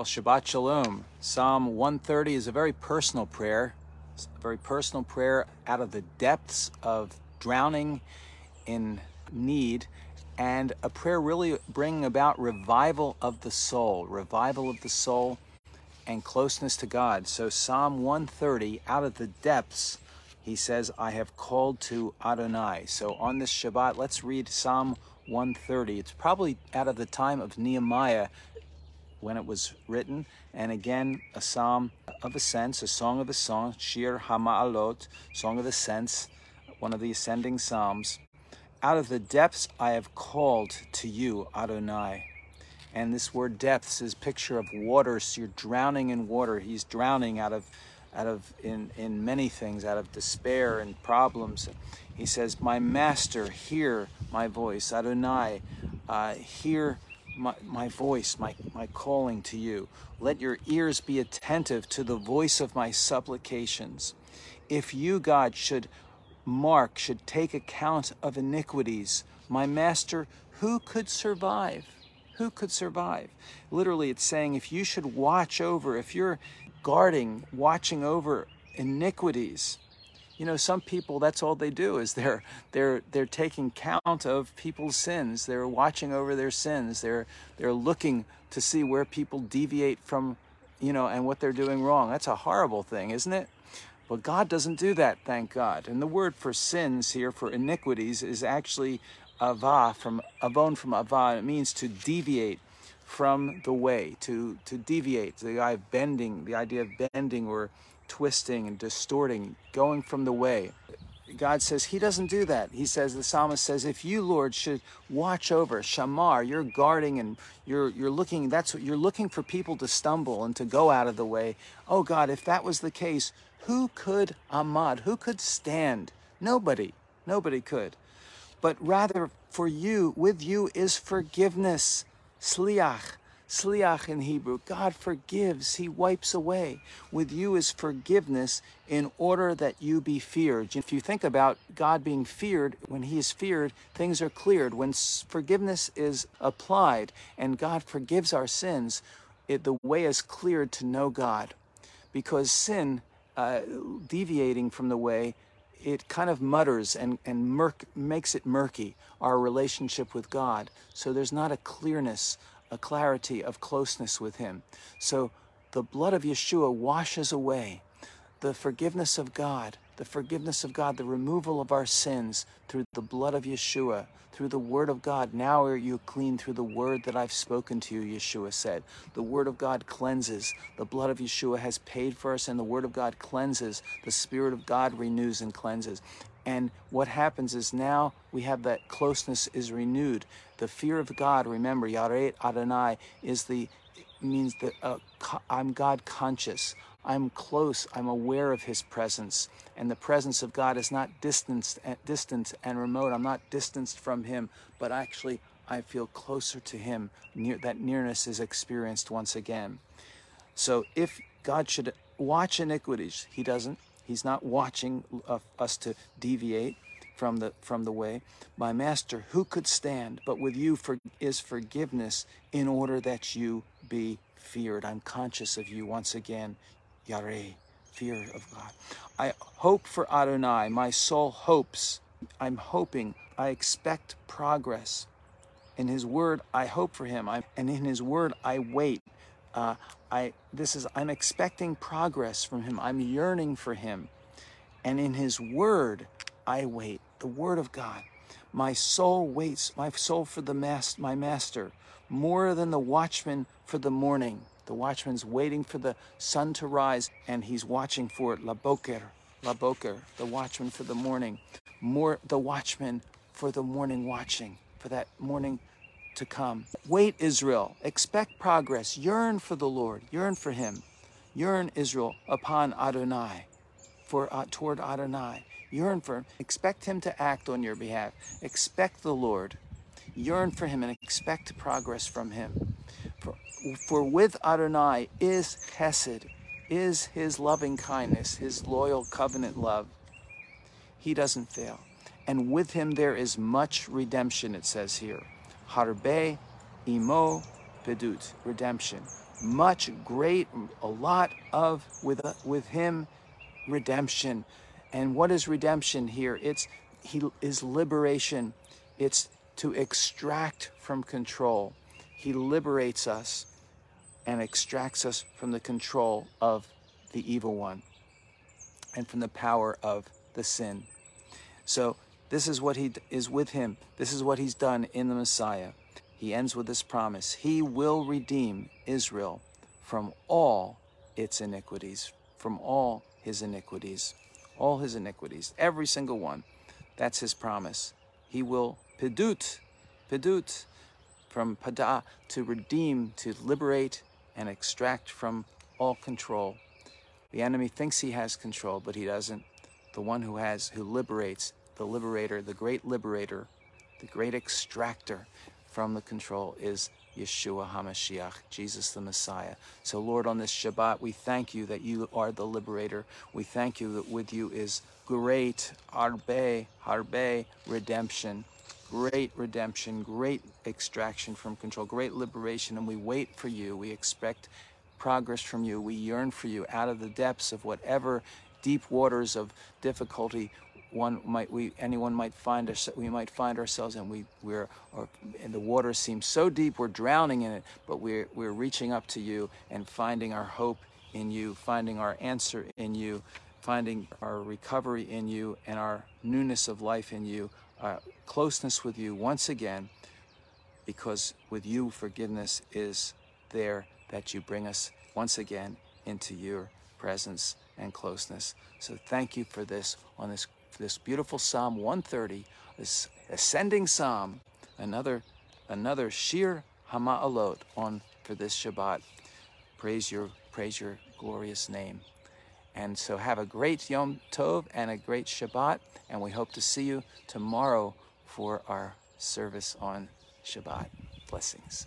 Well, Shabbat Shalom. Psalm 130 is a very personal prayer. It's a very personal prayer out of the depths of drowning in need and a prayer really bringing about revival of the soul, revival of the soul and closeness to God. So Psalm 130 out of the depths he says, I have called to Adonai. So on this Shabbat, let's read Psalm 130. It's probably out of the time of Nehemiah when it was written. And again, a psalm of ascents, a song of a song, Shir Hama'alot, song of ascents, one of the ascending psalms. Out of the depths I have called to you, Adonai. And this word depths is picture of water. So you're drowning in water. He's drowning out of out of in in many things, out of despair and problems. He says, "My master, hear my voice, Adonai, uh, hear." My, my voice, my, my calling to you. Let your ears be attentive to the voice of my supplications. If you, God, should mark, should take account of iniquities, my master, who could survive? Who could survive? Literally, it's saying if you should watch over, if you're guarding, watching over iniquities, you know some people that's all they do is they're they're they're taking count of people's sins. They're watching over their sins. They're they're looking to see where people deviate from you know and what they're doing wrong. That's a horrible thing isn't it? But god doesn't do that thank god. And the word for sins here for iniquities is actually ava from avon from ava. It means to deviate from the way to to deviate. The idea of bending the idea of bending or twisting and distorting, going from the way. God says he doesn't do that. He says the psalmist says, if you, Lord, should watch over, shamar, you're guarding and you're you're looking. That's what you're looking for people to stumble and to go out of the way. Oh God, if that was the case, who could amad? Who could stand? Nobody. Nobody could. But rather, for you, with you is forgiveness, sliach. Sliach in Hebrew, God forgives, He wipes away. With you is forgiveness in order that you be feared. If you think about God being feared, when He is feared, things are cleared. When forgiveness is applied and God forgives our sins, it, the way is cleared to know God. Because sin, uh, deviating from the way, it kind of mutters and, and murk, makes it murky, our relationship with God. So there's not a clearness a clarity of closeness with Him. So the blood of Yeshua washes away the forgiveness of God, the forgiveness of God, the removal of our sins through the blood of Yeshua, through the Word of God. Now are you clean through the Word that I've spoken to you, Yeshua said. The Word of God cleanses. The blood of Yeshua has paid for us, and the Word of God cleanses. The Spirit of God renews and cleanses. And what happens is now we have that closeness is renewed. The fear of God, remember, Yareh Adonai is the means that uh, I'm God conscious. I'm close. I'm aware of His presence, and the presence of God is not distanced, uh, distant and remote. I'm not distanced from Him, but actually I feel closer to Him. Near, that nearness is experienced once again. So if God should watch iniquities, He doesn't. He's not watching uh, us to deviate from the from the way. My master, who could stand? But with you for, is forgiveness in order that you be feared. I'm conscious of you once again, Yareh, fear of God. I hope for Adonai. My soul hopes. I'm hoping. I expect progress. In His Word, I hope for Him. I, and in His Word, I wait. Uh, I this is I'm expecting progress from him. I'm yearning for him. And in his word I wait, the word of God. My soul waits, my soul for the mas- my master, more than the watchman for the morning. The watchman's waiting for the sun to rise and he's watching for it. La boker, la boker, the watchman for the morning. More the watchman for the morning watching, for that morning to come. Wait, Israel. Expect progress. Yearn for the Lord. Yearn for Him. Yearn, Israel, upon Adonai, for uh, toward Adonai. Yearn for Him. Expect Him to act on your behalf. Expect the Lord. Yearn for Him and expect progress from Him. For, for with Adonai is Chesed, is His loving kindness, His loyal covenant love. He doesn't fail. And with Him there is much redemption, it says here. Harbe, Imo, Pedut, redemption. much, great, a lot of with with him redemption. And what is redemption here? It's he is liberation. It's to extract from control. He liberates us and extracts us from the control of the evil one and from the power of the sin. So this is what he is with him. This is what he's done in the Messiah. He ends with this promise. He will redeem Israel from all its iniquities, from all his iniquities, all his iniquities, every single one. That's his promise. He will pedut, pedut, from pada, to redeem, to liberate, and extract from all control. The enemy thinks he has control, but he doesn't. The one who has, who liberates, the liberator, the great liberator, the great extractor from the control is Yeshua HaMashiach, Jesus the Messiah. So, Lord, on this Shabbat, we thank you that you are the liberator. We thank you that with you is great, harbe, harbe, redemption, great redemption, great extraction from control, great liberation. And we wait for you. We expect progress from you. We yearn for you out of the depths of whatever deep waters of difficulty one might we anyone might find us we might find ourselves and we we're or, and the water seems so deep we're drowning in it but we're we're reaching up to you and finding our hope in you finding our answer in you finding our recovery in you and our newness of life in you our closeness with you once again because with you forgiveness is there that you bring us once again into your presence and closeness so thank you for this on this this beautiful Psalm 130, this ascending psalm, another another Shir Hama'alot on for this Shabbat. Praise your praise your glorious name. And so have a great Yom Tov and a great Shabbat, and we hope to see you tomorrow for our service on Shabbat. Blessings.